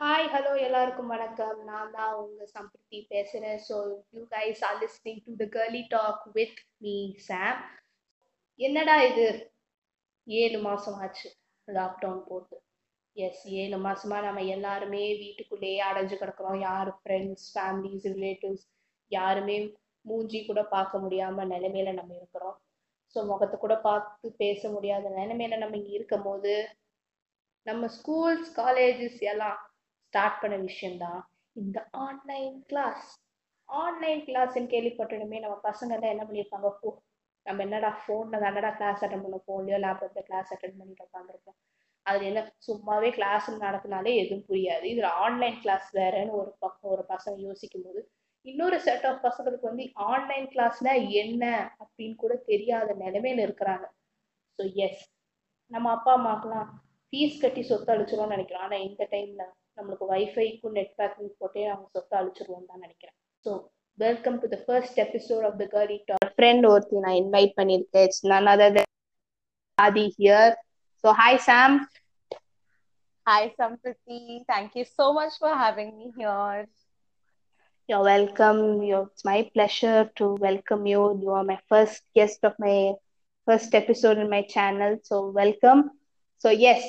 Hi hello எல்லாருக்கும் வணக்கம். நான் தான் உங்க சம்பிருத்தி பேசுறேன். So you guys are listening to the girly talk with me Sam என்னடா இது? ஏழு மாசம் ஆச்சு. லாக்டவுன் போட்டு. எஸ் ஏழு மாசமா நம்ம எல்லாருமே வீட்டுக்குள்ளேயே அடைஞ்சு கிடக்குறோம். யார் ஃப்ரெண்ட்ஸ் ஃபேமிலிஸ் ரிலேட்டிவ்ஸ் யாருமே மூஞ்சி கூட பார்க்க முடியாம நிலைமையில நம்ம இருக்கிறோம். ஸோ முகத்தை கூட பார்த்து பேச முடியாத நிலைமையில நம்ம இங்கே இருக்கும் போது நம்ம ஸ்கூல்ஸ் காலேஜஸ் எல்லாம் ஸ்டார்ட் பண்ண விஷயம்தான். இந்த ஆன்லைன் கிளாஸ் ஆன்லைன் கிளாஸ்ன்னு கேள்விப்பட்டதுமே நம்ம பசங்க தான் என்ன பண்ணியிருப்பாங்க? போ நம்ம என்னடா ஃபோனில் தானடா கிளாஸ் அட்டன் பண்ண ஃபோன்லையோ லேப்டாப்பில் கிளாஸ் அட்டன் பண்ணிட்டு உட்காந்துருப்போம் அதில் என்ன சும்மாவே கிளாஸ் நடத்தினாலே எதுவும் புரியாது. இதில் ஆன்லைன் கிளாஸ் வேறன்னு ஒரு பக்கம் ஒரு பசங்க யோசிக்கும் போது இன்னொரு செட் ஆஃப் பசங்களுக்கு வந்து ஆன்லைன் கிளாஸ்னா என்ன அப்படின்னு கூட தெரியாத நிலைமையில இருக்கிறாங்க. ஸோ எஸ் நம்ம அப்பா அம்மாக்கெல்லாம் ஃபீஸ் கட்டி சொத்து அழிச்சிடும்னு நினைக்கிறோம். ஆனால் இந்த டைம்ல நம்மளுக்கு வைஃபைக்கும் நெட் பேக்கிங் போட்டே அவங்க சொத்து அழிச்சிருவோம்னு தான் நினைக்கிறேன் so welcome to the first episode of the girly talk friend ஒருத்தி நான் இன்வைட் பண்ணியிருக்கேன் it's none other Aadhi here so hi Sam Hi, Sampriti. Thank you so much for having me here. You're welcome. You're, it's my pleasure to welcome you. You are my first guest of my first episode in my channel. So welcome. So yes,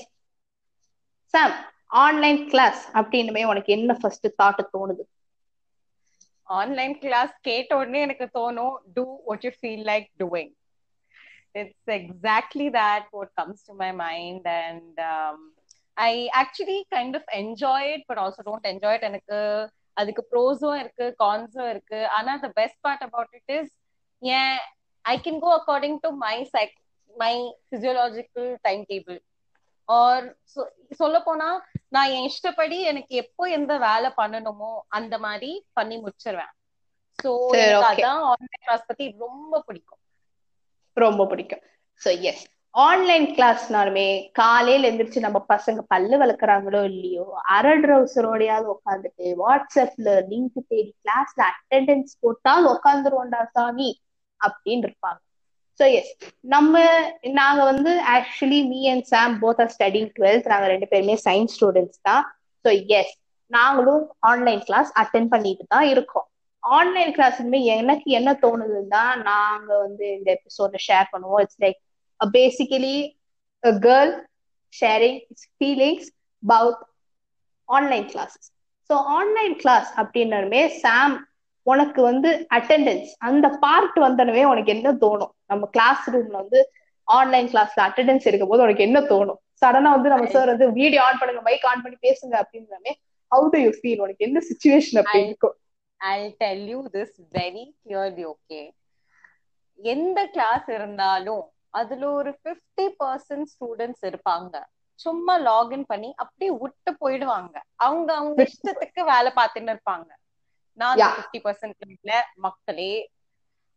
Sam, online class அப்படின்னுமே உனக்கு என்ன first thought தோணுது? Online class கேட்ட உடனே எனக்கு தோணும் do what you feel like doing it's exactly that what comes to my mind and I actually kind of enjoy it but also don't enjoy it எனக்கு அதுக்கு ப்ரோஸும் இருக்கு கான்ஸும் இருக்கு. ஆனா the best part about it is ஏன் I can go according to my psych my physiological time table or சொல்ல போனா நான் என் இஷ்டப்படி எனக்கு எப்போ எந்த வேலை பண்ணணுமோ அந்த மாதிரி பண்ணி முடிச்சிருவேன். சோ எனக்கு அதான் ஆன்லைன் கிளாஸ் பத்தி ரொம்ப பிடிக்கும். ரொம்ப பிடிக்கும். சோ எஸ் ஆன்லைன் கிளாஸ்னாலுமே காலையில எந்திரிச்சு நம்ம பசங்க பல்லு வளர்க்குறாங்களோ இல்லையோ அரடு ரவுசரோடையாவது உட்காந்துட்டு வாட்ஸ்அப்ல லிங்க் தேடி கிளாஸ்ல அட்டெண்டன்ஸ் போட்டால் உட்காந்துருவோண்டா சாமி அப்படின்னு இருப்பாங்க. ஸோ எஸ் நம்ம நாங்க வந்து actually me and Sam both are studying twelfth நாங்க ரெண்டு பேருமே சயின்ஸ் ஸ்டூடெண்ட்ஸ் தான். ஸோ எஸ் நாங்களும் ஆன்லைன் கிளாஸ் அட்டென்ட் பண்ணிட்டு தான் இருக்கோம். ஆன்லைன் கிளாஸ்மே எனக்கு என்ன தோணுதுன்னா நாங்க வந்து இந்த எபிசோட ஷேர் பண்ணுவோம். It's like basically girl sharing feelings its online classes so online class அப்படின்னாலுமே சாம் உனக்கு வந்து அட்டெண்டன்ஸ் அந்த பார்ட் வந்தனவே உனக்கு என்ன தோணும்? நம்ம கிளாஸ் ரூம்ல வந்து ஆன்லைன் கிளாஸ்ல அட்டெண்டன்ஸ் எடுக்கும் போது உனக்கு என்ன தோணும்? சடனா வந்து நம்ம சார் வந்து வீடியோ ஆன் பண்ணுங்க மைக் ஆன் பண்ணி பேசுங்க அப்படின்றமே ஹவு டு யூ ஃபீல் உனக்கு என்ன சுச்சுவேஷன் அப்படி இருக்கும்? I tell you this very clearly okay எந்த கிளாஸ் இருந்தாலும் அதுல ஒரு பிப்டி பர்சன்ட் ஸ்டூடெண்ட்ஸ் இருப்பாங்க. சும்மா லாகின் பண்ணி அப்படியே விட்டு போயிடுவாங்க. அவங்க அவங்க இஷ்டத்துக்கு வேலை பார்த்துன்னு இருப்பாங்க. நான் பிப்டி பர்சன்ட் மக்களே.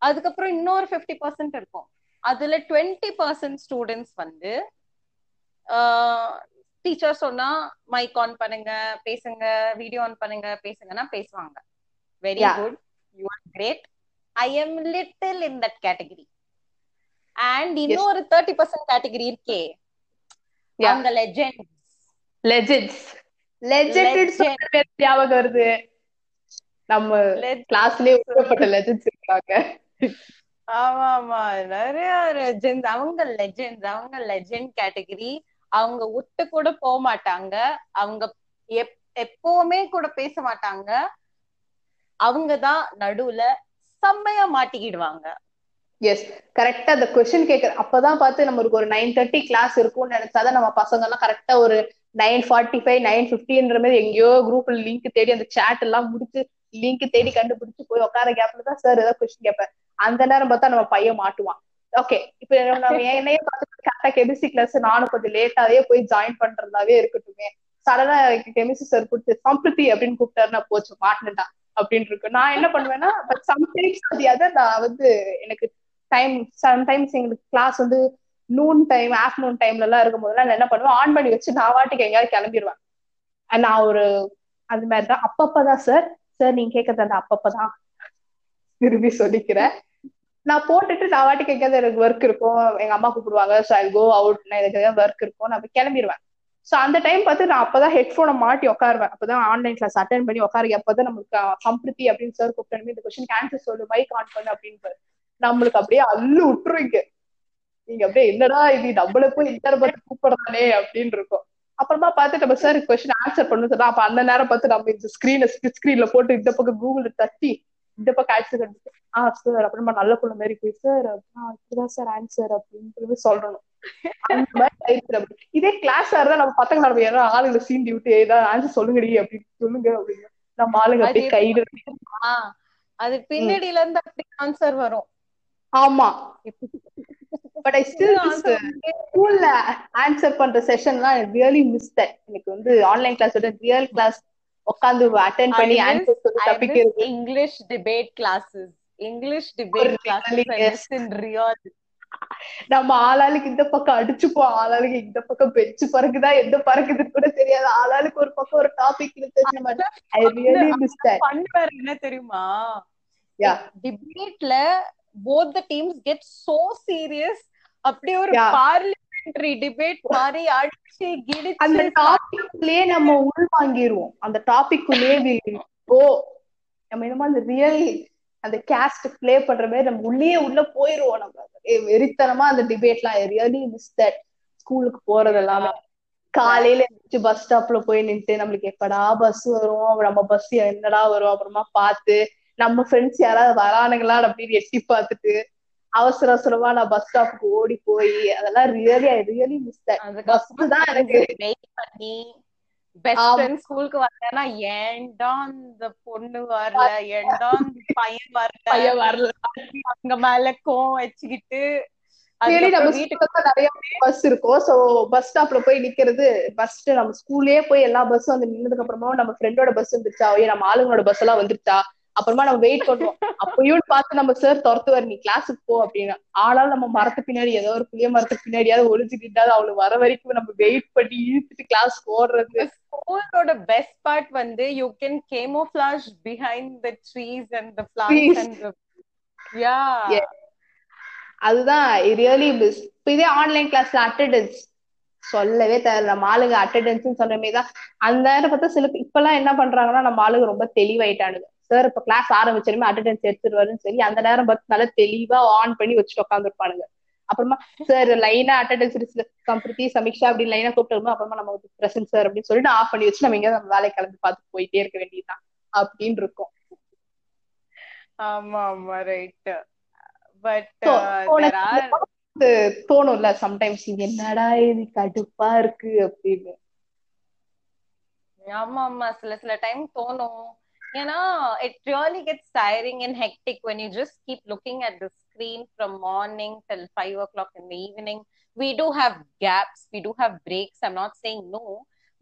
அதுக்கப்புறம் இன்னொரு பிப்டி பர்சன்ட் இருக்கும். அதுல டுவெண்ட்டி பர்சன்ட் ஸ்டூடெண்ட்ஸ் வந்து டீச்சர் சொன்னா மைக் ஆன் பண்ணுங்க பேசுங்க வீடியோ ஆன் பண்ணுங்க பேசுங்கன்னா பேசுவாங்க. Very good you are great I am little in that category and இன்னொரு தேர்ட்டி பர்சன்ட் கேட்டகரி இருக்கே. அவங்க லெஜெண்ட்ஸ் லெஜெண்ட்ஸ் லெஜெண்ட் ஞாபகம் வருது. நம்ம கிளாஸ்லயே உருவப்பட்ட லெஜெண்ட்ஸ் இருக்காங்க. ஆமா ஆமா. நிறைய லெஜெண்ட்ஸ் அவங்க லெஜெண்ட்ஸ் அவங்க லெஜெண்ட் கேட்டகரி அவங்க விட்டு கூட போக மாட்டாங்க. அவங்க எப்பவுமே கூட பேச மாட்டாங்க. அவங்க தான் நடுவுல செம்மையா மாட்டிக்கிடுவாங்க. எஸ் கரெக்டா அந்த கொஸ்டின் கேட்கற அப்பதான் பார்த்து நம்மளுக்கு ஒரு நைன் தேர்ட்டி கிளாஸ் இருக்கும்னு நினைச்சாதான் நம்ம பசங்க எல்லாம் கரெக்டா ஒரு நைன் ஃபார்ட்டி ஃபைவ் நைன் பிப்டின்ற மாதிரி எங்கேயோ குரூப்ல லிங்க் தேடி அந்த சாட் எல்லாம் முடிச்சு லிங்க் தேடி கண்டுபிடிச்சு போய் உட்கார கேப்ல தான் சார் ஏதாவது கொஸ்டின் கேட்பேன் அந்த நேரம் பார்த்தா நம்ம பையன் மாட்டுவான். ஓகே இப்ப நம்ம என்னையே பார்த்து கரெக்டா கெமிஸ்ட்ரி கிளாஸ் நானும் கொஞ்சம் லேட்டாவே போய் ஜாயின் பண்றதாவே இருக்கட்டுமே. சடனா கெமிஸ்ட்ரி சார் கொடுத்து சம்பிருத்தி அப்படின்னு கூப்பிட்டாருன்னா போச்சு மாட்டினா அப்படின்னு இருக்கு நான் என்ன பண்ணுவேன்னா பட் சம்டைம்ஸ் அது நான் வந்து எனக்கு டைம் சம்டைம்ஸ் எங்களுக்கு கிளாஸ் வந்து நூன் டைம் ஆஃப்டர்நூன் டைம்ல எல்லாம் இருக்கும் போதெல்லாம் நான் என்ன பண்ணுவேன் ஆன் பண்ணி வச்சு நான் வாட்டிக்கு எங்கேயாவது கிளம்பிடுவேன் நான் ஒரு அது மாதிரிதான். அப்பப்பதான் சார் சார் நீங்க கேட்கறது அந்த அப்பப்பதான். திரும்பி சொல்லிக்கிறேன். நான் போட்டுட்டு நான் வாட்டி எங்கேயாவது எனக்கு ஒர்க் இருக்கும். எங்க அம்மா கூப்பிடுவாங்க ஸோ ஐ கோ அவுட் நான் எனக்கு ஏதாவது ஒர்க் இருக்கும். நான் கிளம்பிடுவேன் சோ அந்த டைம் பார்த்து நான் அப்பதான் ஹெட்போனை மாட்டி உட்காருவேன். அப்பதான் ஆன்லைன் கிளாஸ் அட்டன் பண்ணி உட்காரு அப்பதான் நமக்கு சம்பிருத்தி அப்படின்னு சார் கூப்பிட்டு இந்த கொஸ்டின் ஆன்சர் சொல்லு மைக் ஆன் பண்ணு அப்படின்னு நம்மளுக்கு அப்படியே அள்ளு விட்டுருங்க நீங்க அப்படியே என்னடா இது? நம்மள போய் இந்த கூப்பிடுறானே அப்படின்னு இருக்கும். அப்புறமா பார்த்து நம்ம சார் கொஸ்டின் ஆன்சர் பண்ணு சொன்னா அப்ப அந்த நேரம் பார்த்து நம்ம இந்த ஸ்கிரீனை ஸ்பிட் ஸ்கிரீன்ல போட்டு இந்த பக்கம் கூகுள் தட்டி இந்த பக்கம் ஆன்சர் கண்டுட்டு ஆ சார் அப்புறமா நல்ல புள்ள மாதிரி போய் சார் இப்படிதான் சார் ஆன்சர் அப்படின்னு type நம்ம. இதே கிளாஸ் இருந்தா நம்ம பசங்க நம்ம யாராவது ஆளுங்களை சீண்டி விட்டு ஏதாவது ஆன்சர் சொல்லுங்கடி அப்படின்னு சொல்லுங்க அப்படின்னு. நம்ம ஆளுங்க அப்படியே கைடு அது பின்னாடில இருந்து அப்படி ஆன்சர் வரும். ஆமா. பட் ஐ ஸ்டில் ஸ்கூல்ல ஆன்சர் பண்ற செஷன்லாம் ரியலி மிஸ் தட் எனக்கு வந்து ஆன்லைன் கிளாஸ் விட ரியல் கிளாஸ் உட்காந்து அட்டென்ட் பண்ணி ஆன்சர் சொல்லி தப்பிக்கிறது English debate classes. English debate classes I yes. miss in real. நம்ம ஆளாளுக்கு இந்த பக்கம் அடிச்சுப்போம் ஆளாளுக்கு இந்த பக்கம் பெஞ்சு பறக்குதா எந்த பறக்குதுன்னு கூட தெரியாது ஆளாளுக்கு ஒரு பக்கம் ஒரு டாபிக் ரியலி என்ன தெரியுமா. டிபேட்ல both the teams get so serious அப்படியே ஒரு. பார்லிமெண்டரி டிபேட் மாதிரி அடிச்சு அந்த கிடிச்சு டாபிக்குள்ளேயே நம்ம உள்வாங்கிருவோம் அந்த டாபிக்குள்ளேயே ஓ நம்ம என்னமோ அந்த ரியல் அந்த கேஸ்ட் ப்ளே பண்ற மாதிரி நம்ம உள்ளே உள்ள போயிருவோம் நம்ம. வெறித்தனமா அந்த டிபேட்லாம் ரியலி மிஸ் தட் ஸ்கூலுக்கு போறது எல்லாமே காலையில எழுந்திரிச்சு பஸ் ஸ்டாப்ல போய் நின்னுட்டு நம்மளுக்கு எப்படா பஸ் வரும்? நம்ம பஸ் என்னடா வரும்? அப்புறமா பார்த்து நம்ம ஃப்ரெண்ட்ஸ் யாராவது வரானுங்களா அப்படின்னு எட்டி பார்த்துட்டு அவசர அவசரமா நான் பஸ் ஸ்டாப்புக்கு ஓடி போய் அதெல்லாம் ரியலி ஐ ரியலி மிஸ் தான் எனக்கு வெயிட் பண்ணி பெஸ்ட் ஸ்கூலுக்கு வந்தேன்னா ஏன்டா இந்த பொண்ணு வரல? இந்த பையன் வரல? பையன் வரல. அங்க மேல கோவம் வச்சுக்கிட்டு பஸ் இருக்கும். சோ பஸ் ஸ்டாப்ல போய் நிக்கிறது ஃபர்ஸ்ட் நம்ம ஸ்கூல்லயே போய் எல்லா பஸ்ஸும் வந்து நின்னதுக்கு அப்புறமா நம்ம ஃப்ரெண்டோட பஸ் வந்துருச்சா? நம்ம ஆளுங்களோட பஸ் எல்லாம் வந்துருச்சா? அப்புறமா நம்ம வெயிட் பண்ணுவோம் அப்பயும் பார்த்து நம்ம சார் துரத்துவார் நீ கிளாஸுக்கு போ அப்படின்னு. ஆனாலும் நம்ம மரத்து பின்னாடி ஏதோ ஒரு புளிய மரத்துக்கு பின்னாடியாவது ஒளிஞ்சுக்கிட்டாவது அவளுக்கு வர வரைக்கும் நம்ம வெயிட் பண்ணி இழுத்துட்டு கிளாஸ் ஓடுறது. ஸ்கூலோட பெஸ்ட் பார்ட் வந்து you can camouflage behind the trees and the. Plans and yeah. அதுதான் ரியலி மிஸ் இப்ப இதே ஆன்லைன் கிளாஸ்ல அட்டெண்டன்ஸ் சொல்லவே தேவையில்ல. நம்ம ஆளுங்க அட்டெண்டன்ஸ் சொன்னமே தான். அந்த நேரம் பார்த்தா சில இப்ப எல்லாம் என்ன பண்றாங்கன்னா நம்ம ஆளுங்க ரொம்ப தெளிவாயிட்டானுங்க. சார் இப்ப கிளாஸ் ஆரம்பிச்சிருமே அட்டெண்டன்ஸ் எடுத்துருவாருன்னு சொல்லி அந்த நேரம் பார்த்து நல்லா தெளிவா ஆன் பண்ணி வச்சுட்டு உட்காந்துருப்பானுங்க அப்புறமா சார் லைனா அட்டெண்டன்ஸ் கம்பிருத்தி சமீக்ஷா அப்படின்னு லைனா கூப்பிட்டு அப்புறமா நம்ம பிரசன்ட் சார் அப்படின்னு சொல்லிட்டு ஆஃப் பண்ணி வச்சு நம்ம எங்க நம்ம வேலையை கிளம்பி பார்த்து போயிட்டே இருக்க வேண்டியதுதான் அப்படின்னு இருக்கும். ஆமா ஆமா ரைட் பட் ஆர் வந்து தோணும்ல சம்டைம்ஸ் என்னடா இது கடுப்பா இருக்கு அப்படின்னு. ஆமா ஆமா சில சில டைம் தோணும். ஏன்னா it really gets tiring and hectic when you just keep looking at the screen from morning till five o'clock in the evening we do have gaps we do have breaks i'm not saying no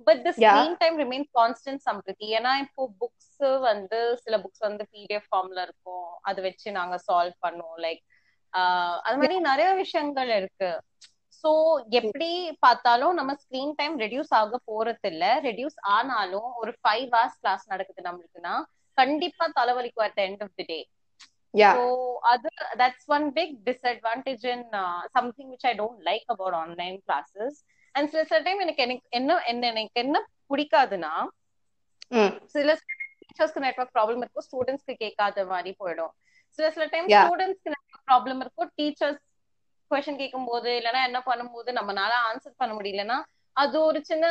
but the Yeah. screen time remains constant Sampriti ஏன்னா இப்போ books வந்து சில books வந்து PDF ஃபார்ம்ல இருக்கும் அதை வச்சு நாங்க சால்வ் பண்ணுவோம் லைக் அது மாதிரி நிறைய விஷயங்கள் இருக்கு சோ எப்படி பார்த்தாலும் நம்ம ஸ்கிரீன் டைம் ரெடியூஸ் ஆக போறது இல்ல ரெடியூஸ் ஆனாலும் ஒரு ஃபைவ் ஹவர்ஸ் கிளாஸ் நடக்குது நம்மளுக்குன்னா கண்டிப்பா தலைவலிக்கும் at end of the day அது that's one big disadvantage in something which I don't like about online classes and சில சில டைம் எனக்கு எனக்கு என்ன என்ன எனக்கு என்ன பிடிக்காதுன்னா சில டீச்சர்ஸ்க்கு நெட்வொர்க் ப்ராப்ளம் இருக்கும் ஸ்டூடெண்ட்ஸ்க்கு கேட்காத மாதிரி போயிடும். சில சில டைம். ஸ்டூடெண்ட்ஸ்க்கு நெட்வொர்க் ப்ராப்ளம் இருக்கும் டீச்சர்ஸ் கொஸ்டின் கேட்கும் போது இல்லைன்னா என்ன பண்ணும்போது நம்மளால ஆன்சர் பண்ண முடியலன்னா அது ஒரு சின்ன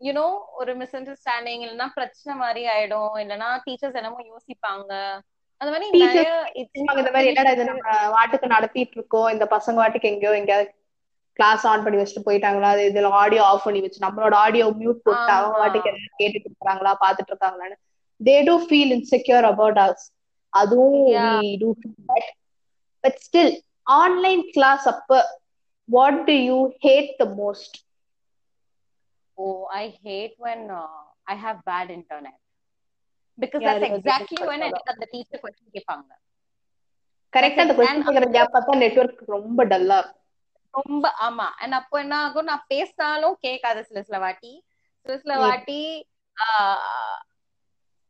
யூனோ ஒரு மிஸ் அண்டர்ஸ்டாண்டிங் இல்லைன்னா பிரச்சனை மாதிரி ஆயிடும். இல்லைன்னா டீச்சர்ஸ் என்னமோ யோசிப்பாங்க. அந்த மாதிரி இந்த மாதிரி என்னடா இது? நம்ம வாட்டுக்கு நடத்திட்டு இருக்கோம். இந்த பசங்க வாட்டுக்கு எங்கேயோ எங்கேயாவது கிளாஸ் ஆன் பண்ணி வச்சுட்டு போயிட்டாங்களா? அது இதுல ஆடியோ ஆஃப் பண்ணி வச்சு நம்மளோட ஆடியோ மியூட் போட்டு அவங்க. வாட்டுக்கு என்ன கேட்டுட்டு இருக்காங்களா பாத்துட்டு இருக்காங்களான்னு they do feel insecure about us அதுவும் Yeah. we do feel that but still online class அப்ப what do you hate the most oh I hate when uh, I have bad internet. Because Yeah, that's it was exactly difficult when I for think அந்த teacher question கேட்பாங்க கரெக்டா அந்த And question கேக்குற gap பார்த்தா network ரொம்ப டல்லா இருக்கும். ரொம்ப ஆமா. அண்ட் அப்போ என்ன ஆகும்? நான் பேசினாலும் கேட்காது சில சில வாட்டி. சில சில Mm. வாட்டி ஆஹ்,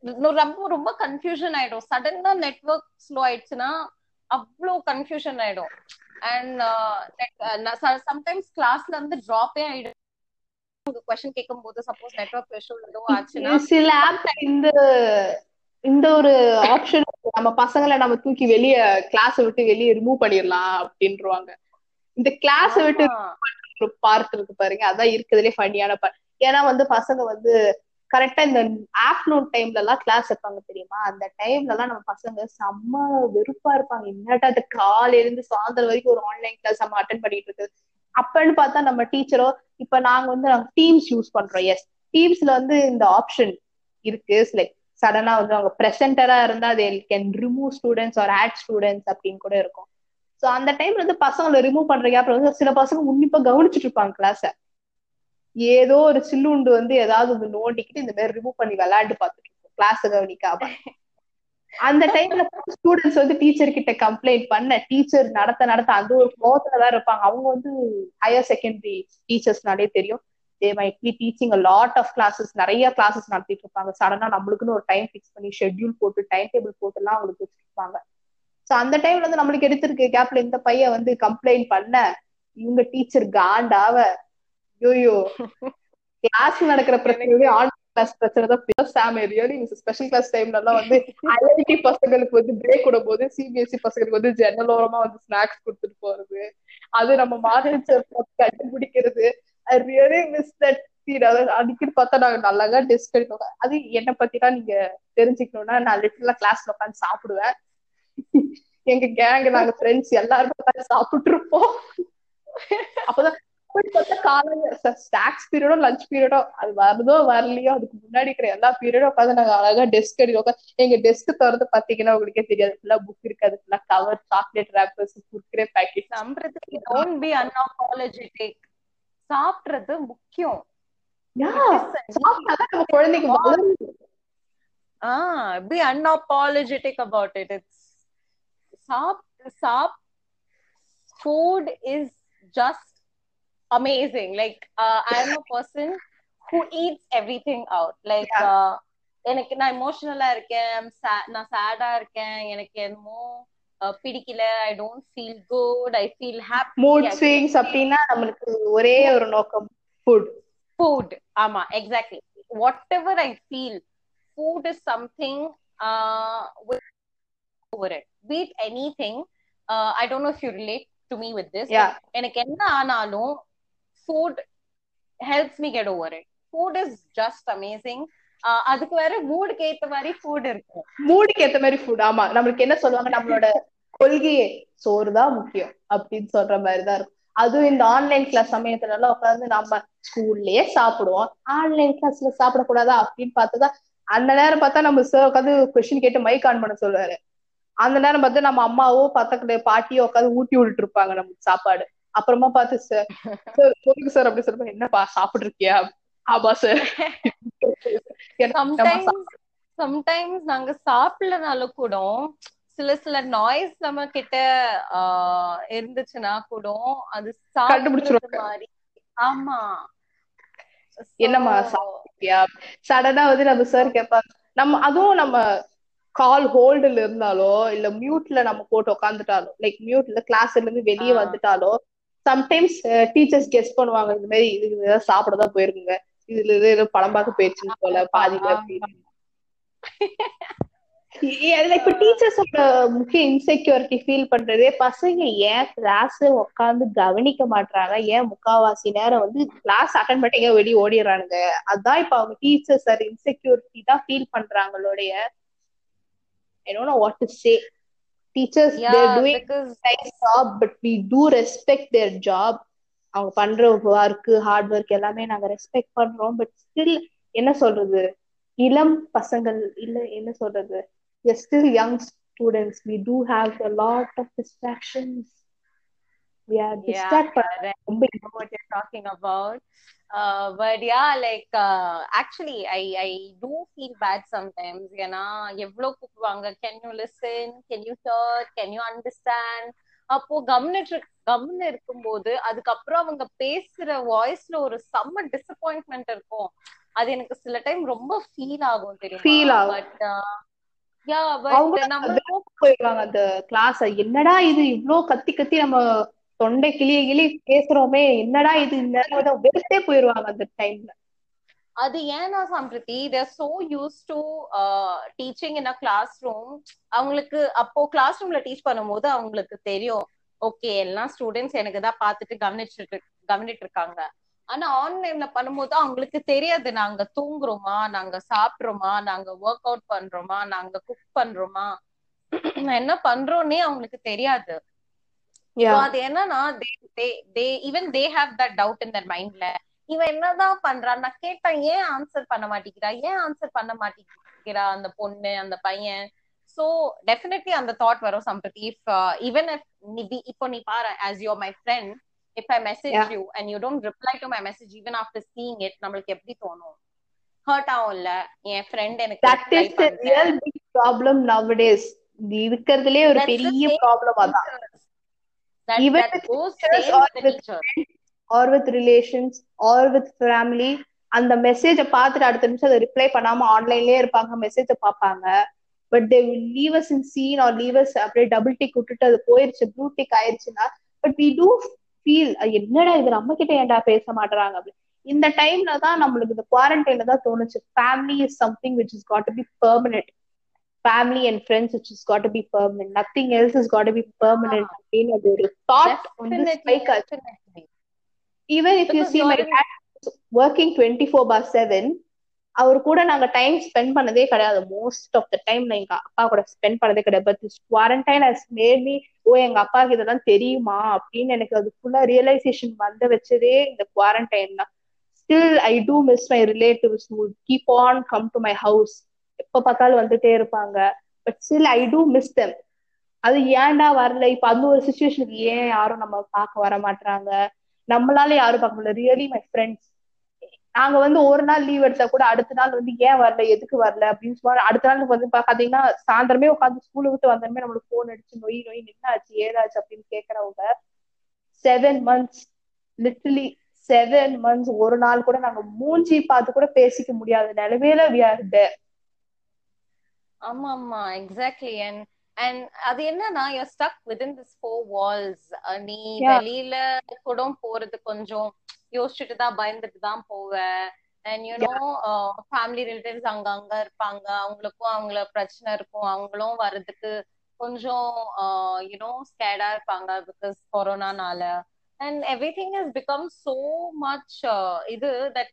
இன்னும் ரொம்ப ரொம்ப கன்ஃபியூஷன் ஆயிடும். சடனா நெட்வொர்க் ஸ்லோ ஆயிடுச்சுன்னா அவ்வளோ கன்ஃபியூஷன் ஆயிடும். அண்ட் சம்டைம்ஸ் கிளாஸ்ல இருந்து ட்ராப்பே ஆயிடும். கொஸ்டின் கேட்கும் போது சப்போஸ் நெட்வொர்க் இஷ்யூ ஏதோ ஆச்சுன்னா சில ஆப்ல இந்த இந்த ஒரு ஆப்ஷன் நம்ம பசங்களை நம்ம தூக்கி வெளிய கிளாஸ் விட்டு வெளியே ரிமூவ் பண்ணிடலாம் அப்படின்றாங்க இந்த கிளாஸ் விட்டு. ஒரு பார்ட் இருக்கு பாருங்க. அதான் இருக்கிறதுலே ஃபன்னியான பார்ட் ஏன்னா வந்து பசங்க வந்து கரெக்டா இந்த ஆஃப்டர்நூன் டைம்ல எல்லாம் கிளாஸ் வைப்பாங்க தெரியுமா? அந்த டைம்ல எல்லாம் நம்ம பசங்க செம்ம வெறுப்பா இருப்பாங்க. என்னட்டா அது காலையில இருந்து சாயந்தரம் வரைக்கும் ஒரு ஆன்லைன் கிளாஸ் நம்ம அட்டன் பண்ணிட்டு இருக்கு. அப்பன்னு பார்த்தா நம்ம டீச்சரோ இப்ப நாங்க வந்து நாங்க டீம்ஸ் யூஸ் பண்றோம். எஸ் டீம்ஸ்ல வந்து இந்த ஆப்ஷன் இருக்கு. லைக் சடனா வந்து அவங்க பிரசன்டரா இருந்தா they can remove students or add students அப்படின்னு கூட இருக்கும். சோ அந்த டைம்ல வந்து பசங்களை ரிமூவ் பண்றீங்க அப்புறம் வந்து சில பசங்க உன்னிப்பா கவனிச்சுட்டு இருப்பாங்க கிளாஸ ஏதோ ஒரு சில்லுண்டு வந்து ஏதாவது வந்து நோண்டிக்கிட்டு இந்த மாதிரி ரிமூவ் பண்ணி விளையாண்டு பார்த்துட்டு இருக்கோம் கிளாஸ் கவனிக்காம. அந்த டைம்ல ஸ்டூடெண்ட்ஸ் வந்து டீச்சர் கிட்ட கம்ப்ளைண்ட் பண்ண டீச்சர் நடத்த நடத்த அந்த ஒரு கோவத்துல தான் இருப்பாங்க. அவங்க வந்து ஹையர் செகண்டரி டீச்சர்ஸ்னாலே தெரியும். They might be teaching lot of classes நிறைய கிளாஸஸ் நடத்திட்டு இருப்பாங்க. சடனா நம்மளுக்குன்னு ஒரு டைம் ஃபிக்ஸ் பண்ணி ஷெட்யூல் போட்டு டைம் டேபிள் போட்டு எல்லாம் அவங்களுக்கு வச்சிருப்பாங்க. சோ அந்த டைம்ல வந்து நம்மளுக்கு எடுத்திருக்க கேப்ல இந்த பையன் வந்து கம்ப்ளைண்ட் பண்ண இவங்க டீச்சர் காண்டாவ யோயோ கிளாஸ் நடக்கிற பிரச்சனை ஆன் கிளாஸ் பிரச்சனை தான் சாம் ரியலி ஸ்பெஷல் கிளாஸ் டைம்ல எல்லாம் வந்து ஐஐடி பசங்களுக்கு வந்து பிரேக் விடும் போது சிபிஎஸ்சி பசங்களுக்கு வந்து ஜன்னல் ஓரமா வந்து ஸ்நாக்ஸ் கொடுத்துட்டு போறது. அது நம்ம மாதவன் சார் கண்டுபிடிக்கிறது. ஐ ரியலி மிஸ் தட் அடிக்கடி பார்த்தா நாங்க நல்லா டெஸ்ட் எடுப்போம் அது என்னை பத்திலாம் நீங்க தெரிஞ்சுக்கணும்னா நான் லிட்டரலா கிளாஸ்ல உட்காந்து சாப்பிடுவேன். எங்க கேங் நாங்க ஃப்ரெண்ட்ஸ் எல்லாரும் உட்காந்து சாப்பிட்டு இருப்போம் அப்பதான் பார்த்தா காலையில ஸ்நாக்ஸ் பீரியடோ லஞ்ச் பீரியடோ அது வருதோ வரலையோ அதுக்கு முன்னாடி இருக்கிற எல்லா பீரியடும் உட்காந்து நாங்க அழகா டெஸ்க் அடி உட்காந்து எங்க டெஸ்க் திறந்து பாத்தீங்கன்னா உங்களுக்கே தெரியாது. ஃபுல்லா புக் இருக்காது ஃபுல்லா cover chocolate wrappers Kurkure packet Sampriti don't be unapologetic சாப்பிடுறது முக்கியம். Be unapologetic about it it's chop chop food is just amazing. Like uh, i am a person who eats everything out. Like Yeah. uh, எனக்கு நான் இமோஷனலா இருக்கேன். Sa- நான் சேடா இருக்கேன். எனக்கு என்னமோ uh, பிடிக்கல. I don't feel good I feel happy mood swings அப்படின்னா நம்மளுக்கு ஒரே ஒரு நோக்கம் ஃபுட் ஃபுட் ஆமா exactly what ever I feel food is something over it beat any thing I don't know if you relate to me with this yeah எனக்கு என்ன ஆனாலும் food helps me get over it food is just amazing அதுக்கு வேற மூடுக்கு ஏத்த மாதிரி food இருக்கும். மூடுக்கு ஏத்த மாதிரி ஃபுட் ஆமா. நம்மளுக்கு என்ன சொல்லுவாங்க? நம்மளோட கொள்கையே சோறு தான் முக்கியம் அப்படின்னு சொல்ற மாதிரி தான் இருக்கும். அதுவும் இந்த ஆன்லைன் கிளாஸ் சமயத்துல எல்லாம் உட்காந்து நம்ம ஸ்கூல்லயே சாப்பிடுவோம் ஆன்லைன் கிளாஸ்ல சாப்பிடக்கூடாதா அப்படின்னு பார்த்துதான் அந்த நேரம் பார்த்தா நம்ம சார் உட்காந்து கொஸ்டின் கேட்டு மைக் ஆன் பண்ண சொல்லுவாரு. அந்த நேரம் பார்த்து நம்ம அம்மாவோ பக்கத்துல பாட்டியோ உட்காந்து ஊட்டி விட்டுட்டு இருப்பாங்க நமக்கு சாப்பாடு. அப்புறமா பார்த்து சார் சார் சொல்லுங்க சார் அப்படி சொல்லுங்க. என்னப்பா சாப்பிட்டு இருக்கியா ஆமா சார் சம்டைம்ஸ் நாங்க சாப்பிடலனாலும் கூட சில சில நாய்ஸ் நம்ம கிட்ட ஆஹ் இருந்துச்சுன்னா கூட அது சாப்பிடுறது. மாதிரி. ஆமா. என்னம்மா சாப்பிட்டியா சடனா வந்து நம்ம சார் கேட்பாங்க நம்ம அதுவும் நம்ம கால் ஹோல்டுல இருந்தாலோ இல்ல மியூட்ல நம்ம போட்டு உட்காந்துட்டாலோ லைக் மியூட்ல கிளாஸ்ல இருந்து வெளியே. வந்துட்டாலோ சம்டைம்ஸ் டீச்சர்ஸ் கெஸ் பண்ணுவாங்க இந்த மாதிரி இது ஏதாவது சாப்பிடதான் போயிருக்குங்க. இதுல இது ஏதோ படம் பார்க்க போயிருச்சுன்னு போல பாதியில ஏ- அதுல இப்ப டீச்சர்ஸோட முக்கிய இன்செக்யூரிட்டி ஃபீல் பண்றதே பசங்க ஏன் கிளாஸ் உட்காந்து கவனிக்க மாட்றாங்க? ஏன் முக்காவாசி நேரம் வந்து கிளாஸ் அட்டன் பண்ணிட்டு எங்க வெளியே ஓடிடுறானுங்க? அதான் இப்ப அவங்க டீச்சர்ஸ் இன்செக்யூரிட்டி தான் feel பண்றாங்களோடைய. I don't know what to say teachers yeah, they're doing because nice job but we do respect their job அவங்க பண்ற ஒர்க் ஹார்ட் ஒர்க் எல்லாமே நாங்க ரெஸ்பெக்ட் பண்றோம் பட் ஸ்டில் என்ன சொல்றது? இளம் பசங்கள் இல்ல என்ன சொல்றது? Still young students we do have a lot of distractions. We are yeah, distract yeah, right. ரொம்ப I know what you're Uh, yeah, like uh, actually, I I do feel bad sometimes. ஏன்னா எவ்வளவு கூப்பிடுவாங்க? Can you listen can you hear can you understand அப்போ கம்னு கம்னு இருக்கும்போது அதுக்கப்புறம் அவங்க பேசுற வாய்ஸ்ல ஒரு செம்ம டிசப்பாயின்மெண்ட் இருக்கும். அது எனக்கு சில டைம் ரொம்ப ஃபீல் ஆகும் தெரியுமா. பட் யா பட் நம்ம போயிடுவாங்க அந்த கிளாஸ் என்னடா இது? இவ்ளோ கத்தி கத்தி நம்ம தொண்டை கிளிய கிளி பேசுறோமே என்னடா இது இந்த வெறுத்தே போயிருவாங்க அந்த டைம்ல அது ஏன்னா Sampriti they're so used to teaching in a class room அவங்களுக்கு அப்போ கிளாஸ் ரூம்ல டீச் பண்ணும்போது அவங்களுக்கு தெரியும் ஓகே எல்லாம் ஸ்டூடெண்ட்ஸ் எனக்கு தான் பார்த்துட்டு கவனிச்சுட்டு கவனிட்டு இருக்காங்க ஆனா ஆன்லைன்ல பண்ணும்போது அவங்களுக்கு தெரியாது நாங்க தூங்குறோமா நாங்க சாப்பிடுறோமா நாங்க ஒர்க் அவுட் பண்றோமா நாங்க குக் பண்றோமா. என்ன பண்றோம்னே அவங்களுக்கு தெரியாது. அது என்னன்னா even they have that doubt in their மைண்ட்ல இவன் என்னதான் பண்றான்? நான் கேட்டேன் ஏன் ஆன்சர் பண்ண மாட்டேங்கிறா? ஏன் ஆன்சர் பண்ண மாட்டேங்கிறா? அந்த பொண்ணு அந்த பையன். சோ டெஃபினெட்லி அந்த தாட் வரும் சம்பத்தி இஃப் ஈவன் இஃப் நீ இப்போ நீ பாரு as your my friend if I message you and you don't reply to my message even after seeing it நம்மளுக்கு எப்படி தோணும்? ஹர்ட் ஆகும்ல என் ஃப்ரெண்ட் எனக்கு that is the real big problem nowadays இருக்கிறதுலே ஒரு பெரிய ப்ராப்ளம் அதான். Even with teachers or with friends or with relations or with family அந்த மெசேஜ பார்த்துட்டு அடுத்த நிமிஷம் அதை ரிப்ளை பண்ணாம ஆன்லைன்லயே இருப்பாங்க மெசேஜ பார்ப்பாங்க. But they leave us in seen or leave us அப்படியே டபுள் டிக் விட்டுட்டு அது போயிருச்சு ப்ளூ டிக் ஆயிருச்சுன்னா பட் வி டூ ஃபீல் என்னடா இது? நம்ம கிட்ட ஏன்டா பேச மாட்டாங்க அப்படி. இந்த டைம்ல தான் நம்மளுக்கு இந்த குவாரண்டைன்ல தான் தோணுச்சு. Family is something which is got to be permanent family and friends which has got to be permanent. Nothing else has got to be permanent. அப்படின்னு அது ஒரு thought வந்து ஸ்பைக் ஆச்சு even if you see my dad working 24 bar 7 அவர் கூட நாங்க time spend பண்ணதே கிடையாது. Most of the time நான் எங்க அப்பா கூட ஸ்பெண்ட் பண்ணதே கிடையாது. பட் குவாரண்டைன் மேட் மீ ஓ எங்க அப்பாவுக்கு இதெல்லாம் தெரியுமா? அப்படின்னு எனக்கு அது ஃபுல்லா ரியலைசேஷன் வந்த வச்சதே இந்த குவாரண்டைன் தான். Still I do miss my relatives keep on come to my house எப்ப பார்த்தாலும் வந்துட்டே இருப்பாங்க. But still I do miss them அது ஏன்டா வரல? இப்ப அந்த ஒரு சுச்சுவேஷனுக்கு ஏன் யாரும் நம்ம பார்க்க வர மாட்டாங்க நம்மளால யாரும் பார்க்க முடியல. ரியலி மை ஃப்ரெண்ட்ஸ் நாங்க வந்து ஒரு நாள் லீவ் எடுத்தா கூட அடுத்த நாள் வந்து ஏன் வரல? எதுக்கு வரல? அப்படின்னு சொல்லி அடுத்த நாள் வந்து பாத்தீங்கன்னா சாயந்தரமே உட்காந்து ஸ்கூலுக்கு விட்டு வந்தோமே நம்மளுக்கு போன் அடிச்சு நொய் நொய் நின்னாச்சு ஏதாச்சு அப்படின்னு கேக்குறவங்க seven months literally seven months ஒரு நாள் கூட நாங்க மூஞ்சி பார்த்து கூட பேசிக்க முடியாத நிலைமையில வி ஆர் தேர் ஆமா ஆமா எக்ஸாக்ட்லி அண்ட் அண்ட் அது என்னன்னா you stuck within this four walls நீ வெளியில கூட போறது கொஞ்சம் யோசிச்சுட்டு தான் பயந்துட்டு தான் போவ. அண்ட் யூனோ ஃபேமிலி ரிலேட்டிவ்ஸ் அங்க அங்க இருப்பாங்க. அவங்களுக்கும் அவங்கள பிரச்சனை இருக்கும். அவங்களும் வர்றதுக்கு கொஞ்சம் யூனோ ஸ்கேடா இருப்பாங்க because கொரோனானால and every thing is become so much இது that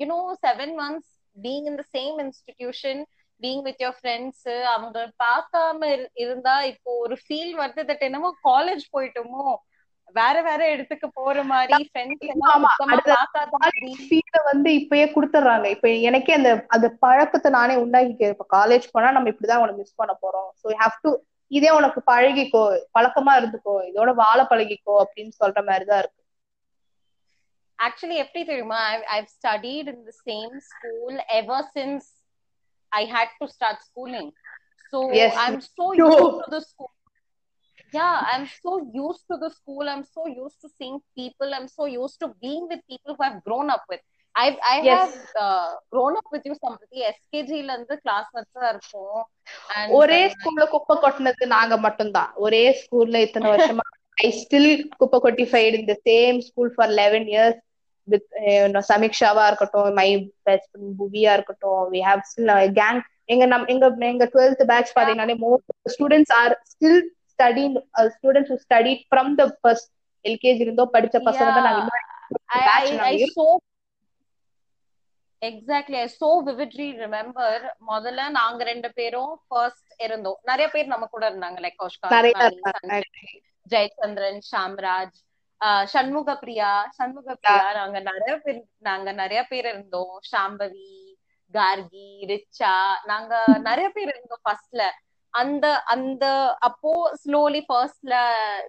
you know seven months being in the same institution being with your friends அவங்க பார்க்காம இருந்தா இப்போ ஒரு ஃபீல் வருது தட் என்னமோ காலேஜ் போயிட்டோமோ. வேற வேற இடத்துக்கு போற மாதிரி ஃபீல வந்து இப்பயே குடுத்துறாங்க இப்ப எனக்கே அந்த அந்த பழக்கத்தை நானே உண்டாக்கிக்கிறேன். இப்ப காலேஜ் போனா நம்ம இப்படிதான் உனக்கு மிஸ் பண்ண போறோம். ஸோ ஹாவ் டு இதே உனக்கு பழகிக்கோ பழக்கமா இருந்துக்கோ இதோட வாழ பழகிக்கோ அப்படின்னு சொல்ற மாதிரிதான் இருக்கு. ஆக்சுவலி எப்படி தெரியுமா? I studied in the same school ever since I had to start schooling. So yes. I'm so used to the school. Yeah, I'm so used to the school. I'm so used to seeing people. I'm so used to being with people who I've grown up with. I I yes. have uh, grown up with you somebody SKG ல இருந்து கிளாஸ்மேட்ஸா இருப்போம் ஒரே ஸ்கூல்ல குப்பை கொட்டினது நாங்க மட்டும்தான் ஒரே ஸ்கூல்ல இத்தனை வருஷமா ஐ ஸ்டில் குப்பை கொட்டி ஃபைட் இந்த same school for eleven years with சமீக்ஷாவா இருக்கட்டும் மை பெஸ்ட் புவியா இருக்கட்டும் வி ஹேவ் ஸ்டில் கேங் எங்க நம் எங்க எங்க twelfth batch பாத்தீங்கன்னாலே most students are still study students who study from the first LKG இருந்தோ படிச்ச பசங்க தான் நாங்க exactly I so vividly remember முதல்ல நாங்க ரெண்டு பேரும் ஃபர்ஸ்ட் இருந்தோம். நிறைய பேர் நம்ம கூட இருந்தாங்க லைக் கௌஷ்கா ஜெயச்சந்திரன் ஷாம்ராஜ் சண்முக பிரியா சண்முக பிரியா நாங்க நிறைய பேர் நாங்க நிறைய பேர் இருந்தோம். ஷாம்பவி கார்கி ரிச்சா நாங்க நிறைய பேர் இருந்தோம் ஃபர்ஸ்ட்ல அந்த அந்த அப்போ ஸ்லோலி ஃபர்ஸ்ட்ல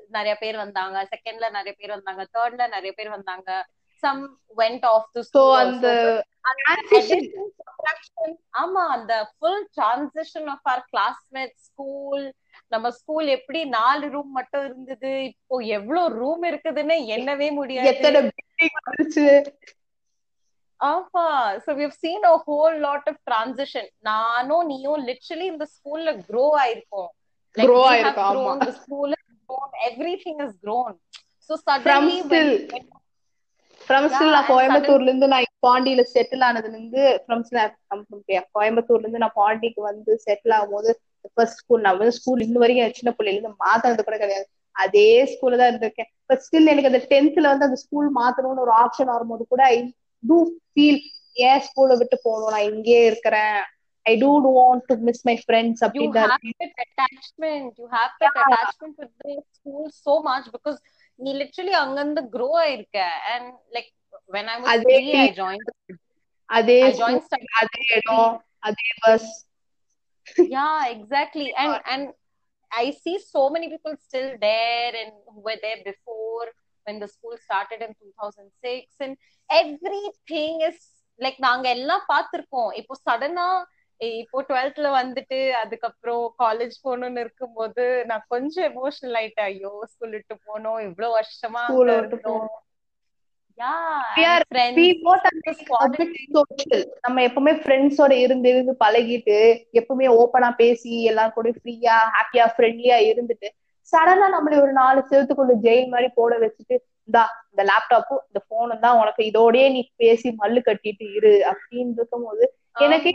நிறைய பேர் வந்தாங்க. செகண்ட்ல நிறைய பேர் வந்தாங்க. தேர்ட்ல நிறைய பேர் வந்தாங்க. Some went off to so அந்த ஆமா அந்த full transition of our classmate school நம்ம ஸ்கூல் எப்படி நாலு ரூம் மட்டும் இருந்தது? இப்போ எவ்வளவு ரூம் இருக்குதுன்னு எண்ணவே முடியாது. ஆமா. So we have seen a whole lot of transition. நானும் நீயும் லிட்டரலி இந்த ஸ்கூல்ல grow ஆயிருக்கோம். Grow ஆயிருக்கோம். school has grown. Everything has grown. So from still நான் கோயம்புத்தூர்ல இருந்து நான் பாண்டியில செட்டில் ஆனதுல இருந்து ஃப்ரம் கோயம்புத்தூர்ல இருந்து நான் பாண்டிக்கு வந்து செட்டில் ஆகும்போது ஃபர்ஸ்ட் ஸ்கூல் நான் வந்து ஸ்கூல் இன்ன வரைக்கும் சின்ன பிள்ளைல இருந்து மாத்தினது கூட கிடையாது. அதே ஸ்கூல்ல தான் இருந்திருக்கேன். பட் ஸ்டில் எனக்கு அந்த டென்த்ல வந்து அந்த ஸ்கூல் மாத்தணும்னு ஒரு ஆப்ஷன் வரும்போது கூட ஐ டூ ஃபீல் ஏன் ஸ்கூலை விட்டு போகணும். நான் இங்கேயே இருக்கிறேன். I do want to miss my friends you அப்படின்னு தான் have இருக்கு that attachment. You have that Yeah. attachment with the school so much because நீ literally அங்கிருந்து grow ஆயிருக்க and like when I was அதே three I joined அதே I school joined study அதே இடம் அதே bus yeah exactly and and I see so many people still there and who were there before when the school started in 2006 and everything is like நாங்க எல்லாம் பார்த்திருக்கோம் இப்போ சடனா இப்போ டுவெல்த்ல வந்துட்டு அதுக்கப்புறம் காலேஜ் போகணும்னு இருக்கும்போது நான் கொஞ்சம் எமோஷனல் ஆயிட்டேன். ஐயோ ஸ்கூல் விட்டு போனோம் இவ்வளவு வருஷமா நம்ம எப்பவுமே ஃப்ரெண்ட்ஸோட இருந்து இருந்து பழகிட்டு எப்பவுமே ஓப்பனா பேசி எல்லாம் கூட ஃப்ரீயா ஹாப்பியா ஃப்ரெண்ட்லியா இருந்துட்டு சடனா நம்மள ஒரு நாலு செவத்துக்குள்ள ஜெயில் மாதிரி போட வச்சுட்டு இந்தா இந்த லேப்டாப்பும் இந்த போனும் தான் உனக்கு இதோடயே நீ பேசி மல்லு கட்டிட்டு இரு. அப்படின்னு இருக்கும்போது எனக்கு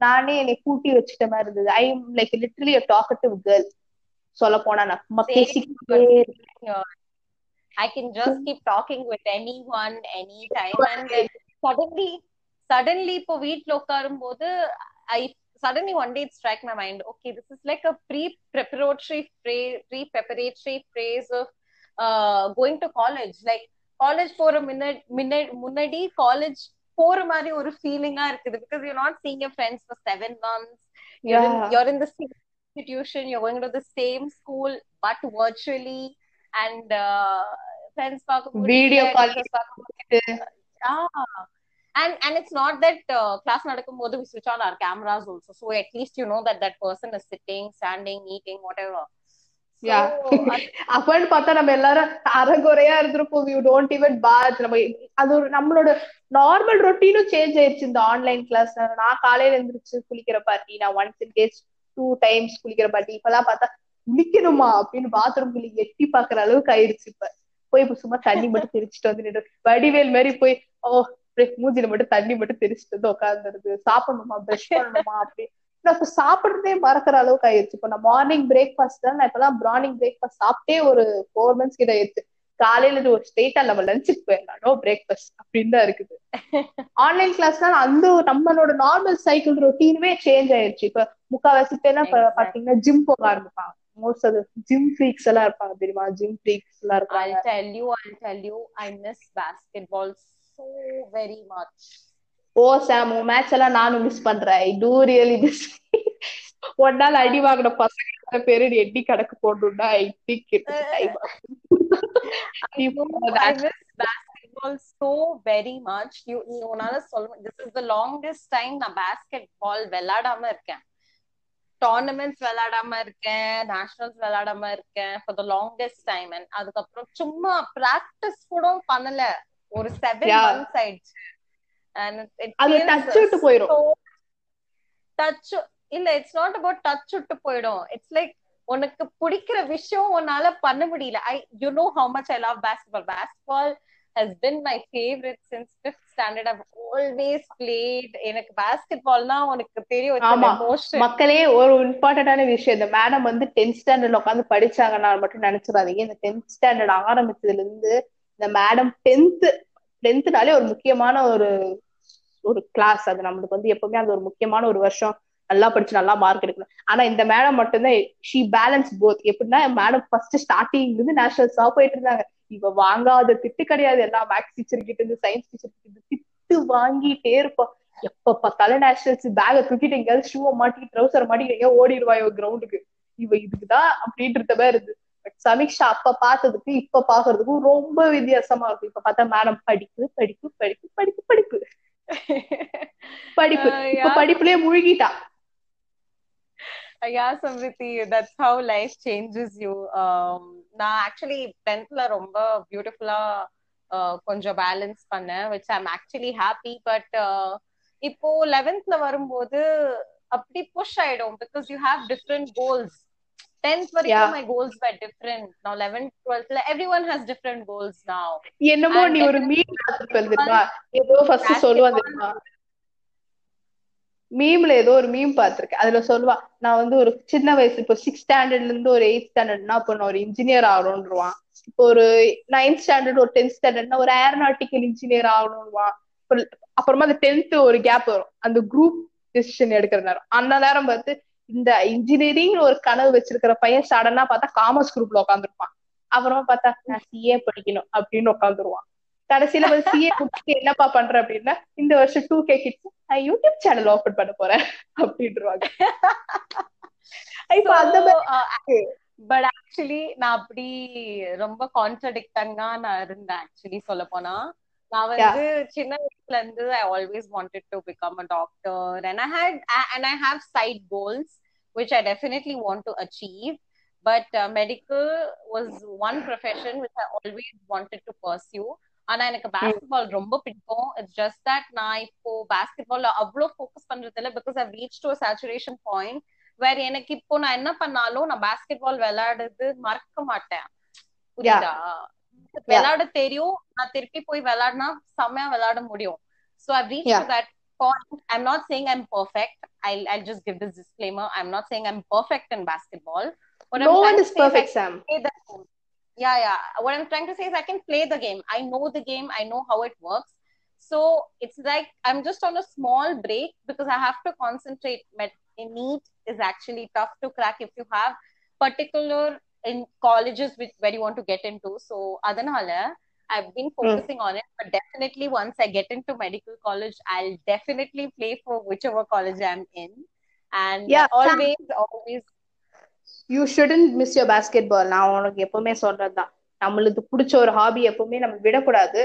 நானே என்னை கூட்டி வச்சுட்ட மாதிரி இருந்தது I am like literally talkative girl சொல்ல போனா நான் சும்மா பேசிக்கிட்டே here I can just keep talking with anyone anytime and then suddenly suddenly இப்போ வீட்ல உட்காரும் போது day it struck my mind okay this is like a pre preparatory phrase pre preparatory phase of uh, going to college like college போற முன்னாடி முன்னாடி college போற மாதிரி ஒரு ஃபீலிங்கா இருக்குது because you're not seeing your friends for seven months you're in Yeah. you're in the same institution you're going to the same school but virtually and uh, friends பார்க்க video முடியல கால் teachers பார்க்க முடியல ah and and it's not that uh, class நடக்கும்போது we switch on our cameras also so at least you know that that person is sitting standing eating whatever so யா அப்பன்னு பார்த்தா நம்ம எல்லாரும் அறகுறையா இருந்திருப்போம். யூ டோன்ட் ஈவன் பாத் நம்ம அது ஒரு நம்மளோட நார்மல் ரொட்டீனும் சேஞ்ச் ஆயிடுச்சு இந்த ஆன்லைன் கிளாஸ் நான் காலையில எழுந்திரிச்சு குளிக்கிற பார்ட்டி நான் once in days two times குளிக்கிற பார்ட்டி இப்பெல்லாம் பார்த்தா குளிக்கணுமா அப்படின்னு பாத்ரூம் குளி எட்டி பாக்குற அளவுக்கு ஆயிடுச்சு இப்ப. போய் இப்ப சும்மா தண்ணி மட்டும் தெரிச்சுட்டு வந்து நின்று வடிவேல் மாதிரி போய் ஓ மூஞ்சில மட்டும் தண்ணி மட்டும் தெரிச்சுட்டு வந்து உட்காந்துருது சாப்பிடணுமா? பிரஷ் பண்ணணுமா? அப்படி இப்ப சாப்பிடுறதே மறக்கிற அளவுக்கு ஆயிருச்சு. இப்ப நான் மார்னிங் பிரேக்ஃபாஸ்ட் தான் நான் இப்பெல்லாம் மார்னிங் பிரேக்ஃபாஸ்ட் சாப்பிட்டே ஒரு ஃபோர் மந்த்ஸ் கிட்ட ஆயிடுச்சு காலையில ஒரு ஸ்ட்ரெயிட்டா நம்ம லஞ்சுக்கு போயிடலாம். பிரேக்ஃபாஸ்ட் அப்படின்னு தான் இருக்குது. ஆன்லைன் கிளாஸ்னால அந்த நம்மளோட நார்மல் சைக்கிள் ரொட்டீனுமே சேஞ்ச் ஆயிருச்சு. இப்ப முக்காவாசி பேர்லாம். பாத்தீங்கன்னா ஜிம் போக ஆரம்பிப்பாங்க. மோஸ்ட் அது ஜிம் ஃப்ரீக்ஸ் எல்லாம் இருப்பாங்க தெரியுமா? ஜிம் ஃப்ரீக்ஸ் எல்லாம் இருப்பாங்க. I'll tell you, I'll tell you, I miss basketball so very much. Oh Sam உன் மேட்ச் எல்லாம் நானும் மிஸ் பண்றேன். ஐ டூ ரியலி மிஸ் நாள் அடி வாங்கின பசங்க பேரு எட்டி கணக்கு போடணும்னா I think time basketball so very much. You, உன்னால சொல்ல this is the longest time நான் basketball விளையாடாம இருக்கேன். டோர்னமெண்ட்ஸ் விளையாடாம இருக்கேன். நேஷனல்ஸ் விளையாடாம இருக்கேன் the longest time. And அதுக்கப்புறம் சும்மா பிராக்டிஸ் கூட பண்ணல. ஒரு செவன். மந்த்ஸ் ஆயிடுச்சு. அது விட்டு டச் இல்ல இட்ஸ் நாட் அபவுட் டச் விட்டு போயிடும். இட்ஸ் லைக் உனக்கு பிடிக்கிற விஷயம் உன்னால பண்ண முடியல. I you know how much I love basketball basketball has been my favorite since fifth standard. I've always played. எனக்கு பாஸ்கெட்பால்னா உனக்கு தெரியும் மக்களே ஒரு இம்பார்ட்டன்டான விஷயம். இந்த மேடம் வந்து டென்த் ஸ்டாண்டர்ட்ல உட்காந்து படிச்சாங்கன்னா மட்டும் நினைச்சிடாதீங்க இந்த டென்த் ஸ்டாண்டர்ட் ஆரம்பிச்சதுல இருந்து இந்த மேடம் டென்த் டென்த்னாலே ஒரு முக்கியமான ஒரு ஒரு கிளாஸ் அது நம்மளுக்கு வந்து எப்பவுமே அது ஒரு முக்கியமான ஒரு வருஷம். நல்லா படிச்சு நல்லா மார்க் எடுக்கணும். ஆனா இந்த மேடம் மட்டும்தான் ஷீ பேலன்ஸ் போத் எப்படின்னா மேடம் ஃபர்ஸ்ட் ஸ்டார்டிங் இருந்து நேஷனல்ஸா போயிட்டு இருந்தாங்க. இவ வாங்காத திட்டு கிடையாது. எல்லாம் மேக்ஸ் டீச்சர் கிட்ட இருந்து சயின்ஸ் டீச்சர் கிட்ட இருந்து திட்டு வாங்கிட்டே இருப்போம் எப்ப பார்த்தாலும் நேஷனல்ஸ் பேக தூக்கிட்டு எங்கேயாவது ஷூவை மாட்டிக்கிட்டு ட்ரௌசர் மாட்டிட்டு எங்கேயோ ஓடிடுவா இவ கிரவுண்டுக்கு இவ இதுக்குதான் அப்படின்றத மாதிரி இருந்து பட் சமீக்ஷா அப்ப பார்த்ததுக்கு இப்ப பாக்குறதுக்கும் ரொம்ப வித்தியாசமா இருக்கும். இப்ப பார்த்தா மேடம் படிப்பு படிப்பு படிப்பு படிப்பு படிப்பு. படிப்பு. இப்ப. படிப்புலயே முழுகிட்டா? samriti that's how life changes you. um நான் ஆக்சுவலி டென்த்ல ரொம்ப பியூட்டிஃபுல்லா கொஞ்சம் பேலன்ஸ் பண்ணேன் which I'm actually happy but இப்போ லெவன்த்ல வரும்போது அப்படி புஷ் ஆயிடும் because you have different goals 10th Yeah. வரைக்கும் my goals were different. Now 11th 12th like, everyone has different goals now. என்னமோ நீ ஒரு மீம் தெரியுமா ஏதோ ஃபர்ஸ்ட் தெரியுமா? மீம்ல ஏதோ ஒரு மீம் பார்த்திருக்கேன் அதுல சொல்லுவா நான் வந்து ஒரு சின்ன வயசு இப்போ சிக்ஸ் ஸ்டாண்டர்ட்ல இருந்து ஒரு எயிட் ஸ்டாண்டர்ட்னா இப்போ நான் ஒரு இன்ஜினியர் ஆகணும்ன்றான் இப்போ ஒரு நைன்த் ஸ்டாண்டர்ட் ஒரு டென்த் ஸ்டாண்டர்ட்னா ஒரு ஏரோநாட்டிக்கல் இன்ஜினியர் ஆகணும்வான் அப்புறம் அப்புறமா அந்த டென்த் ஒரு கேப் வரும். அந்த குரூப் டெசிஷன் எடுக்கிற நேரம். அந்த நேரம் பார்த்து இந்த இன்ஜினியரிங் ஒரு கனவு வச்சிருக்கிற பையன் சடனா பார்த்தா காமர்ஸ் குரூப்ல உட்காந்துருப்பான் அப்புறமா பார்த்தா நான் சிஏ படிக்கணும் அப்படின்னு உட்காந்துருவான் கடைசியில வந்து சிஏ முடிச்சுட்டு என்னப்பா பண்ற அப்படின்னா இந்த வருஷம் டூ கே கிட்ஸ் நான் யூடியூப் சேனல் ஓபன் பண்ண போறேன் அப்படின்றாங்க இப்ப அந்த மாதிரி பட் ஆக்சுவலி uh, நான் அப்படி ரொம்ப கான்ட்ரடிக்டங்கா நான் இருந்தேன் ஆக்சுவலி சொல்ல போனா. நான் வந்து சின்ன வயசுல இருந்து I always wanted to become a doctor and I had and I have side goals which I definitely want to achieve. But uh, medical was one profession which I always wanted to pursue. ஆனா எனக்கு basketball ரொம்ப பிடிக்கும். It's just that நான் இப்போ பேஸ்கெட்பால்ல அவ்வளோ focus பண்றது இல்லை because I reach to saturation point வேற எனக்கு இப்போ நான் என்ன பண்ணாலும் நான் பேஸ்கெட்பால் விளையாடுறது மறக்க மாட்டேன். புரியுதா? விளையாட தெரியும் நான் திருப்பி போய் விளையாடினா செம்மையா விளையாட முடியும் so I reach to that point i'm not saying i'm perfect i'll i'll just give this disclaimer i'm not saying i'm perfect in basketball what no I'm one is perfect sam yeah yeah what i'm trying to say is i can play the game i know the game i know how it works so it's like i'm just on a small break because i have to concentrate in neat is actually tough to crack if you have particular in colleges which where you want to get into so adanala I've been focusing mm. on it, but definitely once I get into medical college, I'll definitely play for whichever college I'm in. And yeah, always, Sam, always. You shouldn't miss your basketball. நான் உனக்கு எப்பவுமே சொல்றதுதான் நம்மளுக்கு பிடிச்ச ஒரு hobby எப்பவுமே நம்ம விடக்கூடாது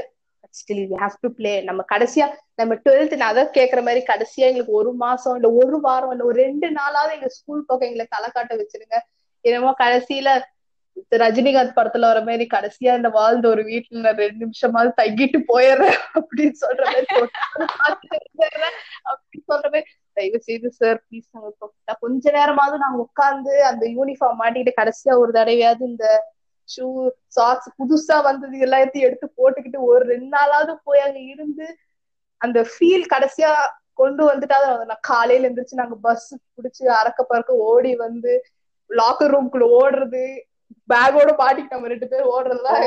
still you have to play நம்ம கடைசியா நம்ம டுவெல்த் நான் அதை கேட்கற மாதிரி கடைசியா எங்களுக்கு ஒரு மாசம் இல்ல ஒரு வாரம் இல்ல ஒரு ரெண்டு நாளாவது எங்க ஸ்கூல் பக்கம் எங்களை தலை காட்ட வச்சிருங்க என்னமோ கடைசியில ரஜினிகாந்த் படத்துல வர மாதிரி கடைசியா இந்த வாழ்ந்த ஒரு வீட்டுல ரெண்டு நிமிஷமாவது தங்கிட்டு போயிடுறேன் அப்படின்னு சொல்ற மாதிரி அப்படின்னு சொல்ற மாதிரி தயவு செய்து சார் ப்ளீஸ் நாங்க கொஞ்ச நேரமாவது நாங்க உட்கார்ந்து அந்த யூனிஃபார்ம் மாட்டிக்கிட்டு கடைசியா ஒரு தடவையாவது இந்த ஷூ சாக்ஸ் புதுசா வந்தது எல்லாத்தையும் எடுத்து போட்டுக்கிட்டு ஒரு ரெண்டு நாளாவது போய் அங்க இருந்து அந்த ஃபீல் கடைசியா கொண்டு வந்துட்டாவது நான் காலையில எந்திரிச்சு நாங்க பஸ் பிடிச்சு அறக்க பறக்க ஓடி வந்து லாக்கர் ரூம்குள்ள ஓடுறது பேக்கோட பாட்டிக்கு நம்ம ரெண்டு பேரும் ஓடுறதுலாம்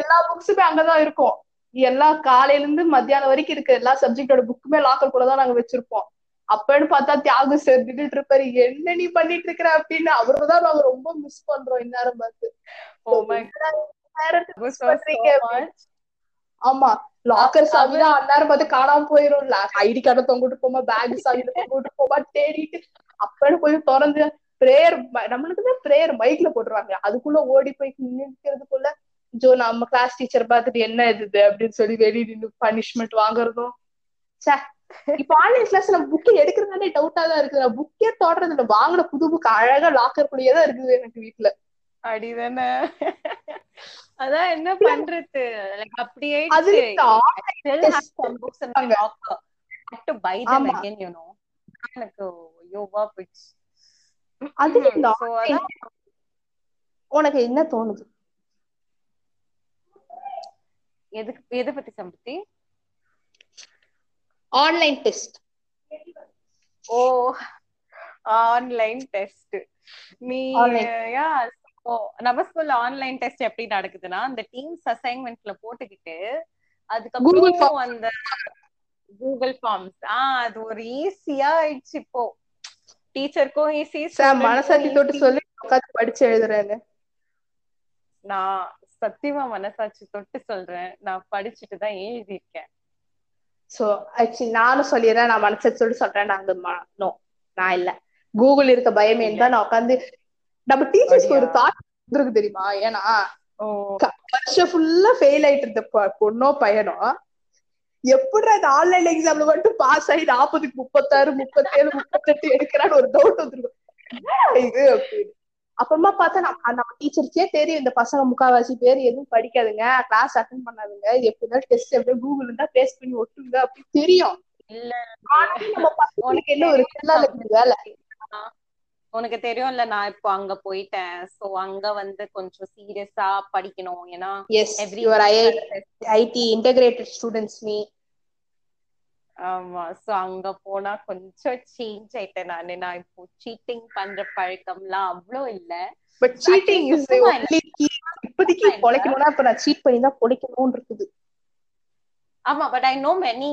எல்லா புக்ஸுமே அங்கதான் இருக்கும். எல்லா காலையில இருந்து மத்தியானம் வரைக்கும் இருக்க எல்லா சப்ஜெக்டோட புக்குமே லாக்கர் கூட தான் நாங்க வச்சிருப்போம். அப்பன்னு பார்த்தா தியாகு சார் நின்றுட்டு இருப்பாரு. என்ன நீ பண்ணிட்டு இருக்கிற? அப்படின்னு அவர்தான் நாங்க ரொம்ப மிஸ் பண்றோம் இந்நேரம் பார்த்து. ஆமா. லாக்கர் சாவி தான் அந்நேரம் பார்த்து காணாம போயிரும். ஐடி கார்டை தொங்கிட்டு போமா பேக் சாவி தொங்கிட்டு போமா தேடிட்டு அப்பன்னு போய் திறந்து பிரேயர் நம்மளுக்குதான் பிரேயர் மைக்ல போட்டுருவாங்க. அதுக்குள்ள ஓடி போய் நிக்கிறதுக்குள்ள ஜோ நம்ம கிளாஸ் டீச்சர் பார்த்துட்டு என்ன இது அப்படின்னு சொல்லி வெளியே நின்று பனிஷ்மெண்ட் வாங்குறதும். சே இப்ப ஆன்லைன் கிளாஸ் நம்ம புக்கை எடுக்கிறதாலே டவுட்டா தான் இருக்குது. நான் புக்கே இல்லை வாங்கின புது புக் அழகா லாக்கர் குள்ளேயே தான் இருக்குது எனக்கு வீட்டுல அடிதானே? அதான் என்ன பண்றது? லைக் அப்படியே எனக்கு யோகா பிச் அது உனக்கு என்ன தோணுது? எதுக்கு எதை பத்தி சம்பத்தி? ஆன்லைன் டெஸ்ட் ஓ ஆன்லைன் டெஸ்ட் நீ யா நம்ம ஸ்கூல்ல ஆன்லைன் டெஸ்ட் எப்படி நடக்குதுன்னா அந்த டீம்ஸ் அசைன்மெண்ட்ல போட்டுக்கிட்டு அதுக்கப்புறம் அந்த கூகுள் ஃபார்ம்ஸ் ஆஹ் அது ஒரு ஈஸியா ஆயிடுச்சு இப்போ. டீச்சருக்கும் ஈஸி மனசாட்சி தொட்டு சொல்லி உட்காந்து படிச்சு எழுதுறேன்னு. நான் சத்தியமா மனசாட்சி தொட்டு சொல்றேன். நான் படிச்சுட்டு தான் எழுதியிருக்கேன். சோ ஆக்சுவலி நானும் சொல்லிடுறேன் நான் மனசாட்சி தொட்டு சொல்றேன் நாங்க நோ நான் இல்ல. கூகுள் இருக்க பயமே தான் நான் உட்காந்து நம்ம டீச்சர்ஸ்க்கு ஒரு தாட் இருக்கு தெரியுமா? ஏன்னா வருஷம் ஃபுல்லா ஃபெயில் ஆயிட்டு இருந்த பொண்ணோ பையனோ எப்படி இந்த ஆன்லைன் எக்ஸாம்ல மட்டும் பாஸ் ஆகி நாற்பதுக்கு முப்பத்தாறு முப்பத்தேழு முப்பத்தெட்டு எடுக்கிறான்னு ஒரு டவுட் வந்துருக்கும் இது அப்படின்னு. அப்புறமா பார்த்தா நம்ம நம்ம டீச்சருக்கே தெரியும் இந்த பசங்க முக்காவாசி பேர் எதுவும் படிக்காதுங்க கிளாஸ் அட்டன் பண்ணாதுங்க இது எப்படி டெஸ்ட் எப்படியும் கூகுள் இருந்தா பேஸ்ட் பண்ணி ஒட்டுங்க அப்படின்னு தெரியும். நம்ம பசங்களுக்கு என்ன ஒரு வேலை? உனக்கு தெரியும்ல நான் இப்போ அங்க போயிட்டேன். சோ அங்க வந்து கொஞ்சம் சீரியஸா படிக்கணும். ஏன்னா week IT integrated students me ஆமா. சோ அங்க போனா கொஞ்சம் சேஞ்ச் ஆயிட்டேன் நானு. நான் இப்போ சீட்டிங் பண்ற பழக்கம்லாம் அவ்வளோ இல்ல. பட் சீட்டிங் இஸ் இப்போதைக்கு. பொழைக்கணும்னா இப்ப நான் சீட் பண்ணி தான் பொழைக்கணும்னு இருக்குது. ஆமா. But I know many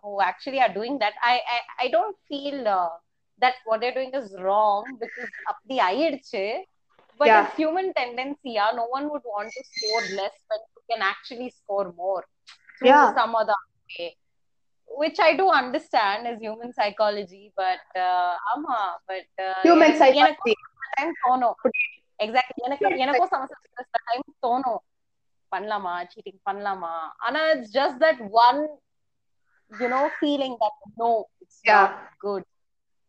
who actually are doing that I I don't feel That what are doing is wrong because அப்படி ஆயிடுச்சு but Yeah. It's human டெண்டன்சியா no one would want to score less when you can actually score more through Yeah. some other way which I do understand is human psychology but uh, ஆமா but uh, human எனக்கு- எனக்கு psychology time தோணும் exactly எனக்கு எனக்கும் semester சில time தோணும் பண்ணலாமா cheating பண்ணலாமா ஆனா it's just that one you know feeling that no it's Yeah. Not good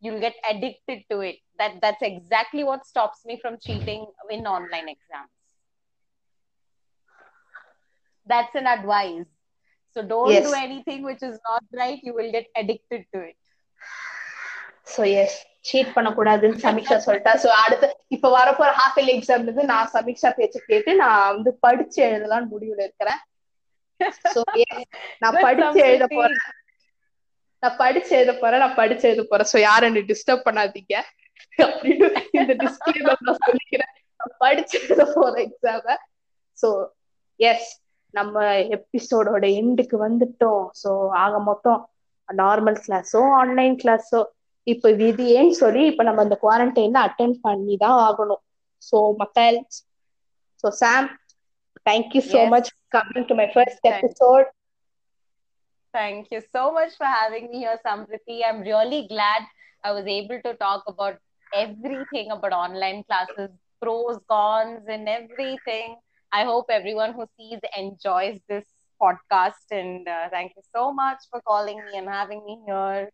you'll get addicted to it that that's exactly what stops me from cheating in online exams that's an advice so don't Yes. do anything which is not right you will get addicted to it so yes cheat பண்ணக்கூடாதுன்னு சமீக்ஷா சொல்லிட்டா so அடுத்து இப்ப வரப்போற half yearly எக்ஸாம்ல இருந்து நான் சமீக்ஷா பேச்ச கேட்டு நான் வந்து படிச்சு எழுதலாம்னு முடிவுல இருக்கிறேன் நான் படிச்சு எழுத. போறேன் நான் படிச்சு எழுத போறேன் நான் படிச்சு எழுத போறேன். சோ யாரும் என்ன டிஸ்டர்ப் பண்ணாதீங்க. அப்படின்னு இந்த டிஸ்கிளைமர் நான் சொல்லிக்கிறேன். நான் படிச்சு எழுத போறேன் எக்ஸாம சோ எஸ் நம்ம எபிசோடோட எண்டுக்கு வந்துட்டோம். சோ ஆக மொத்தம் நார்மல் கிளாஸோ ஆன்லைன் கிளாஸோ இப்ப விதியேன்னு சொல்லி இப்ப நம்ம இந்த குவாரண்டைன்ல அட்டென்ட் பண்ணி தான் ஆகணும். சோ மக்கள் so Sam thank you so. Much coming to my first episode Thank you so much for having me here, Sampriti. I'm really glad I was able to talk about everything about online classes, pros, cons, and everything. I hope everyone who sees enjoys this podcast. And uh, thank you so much for calling me and having me here.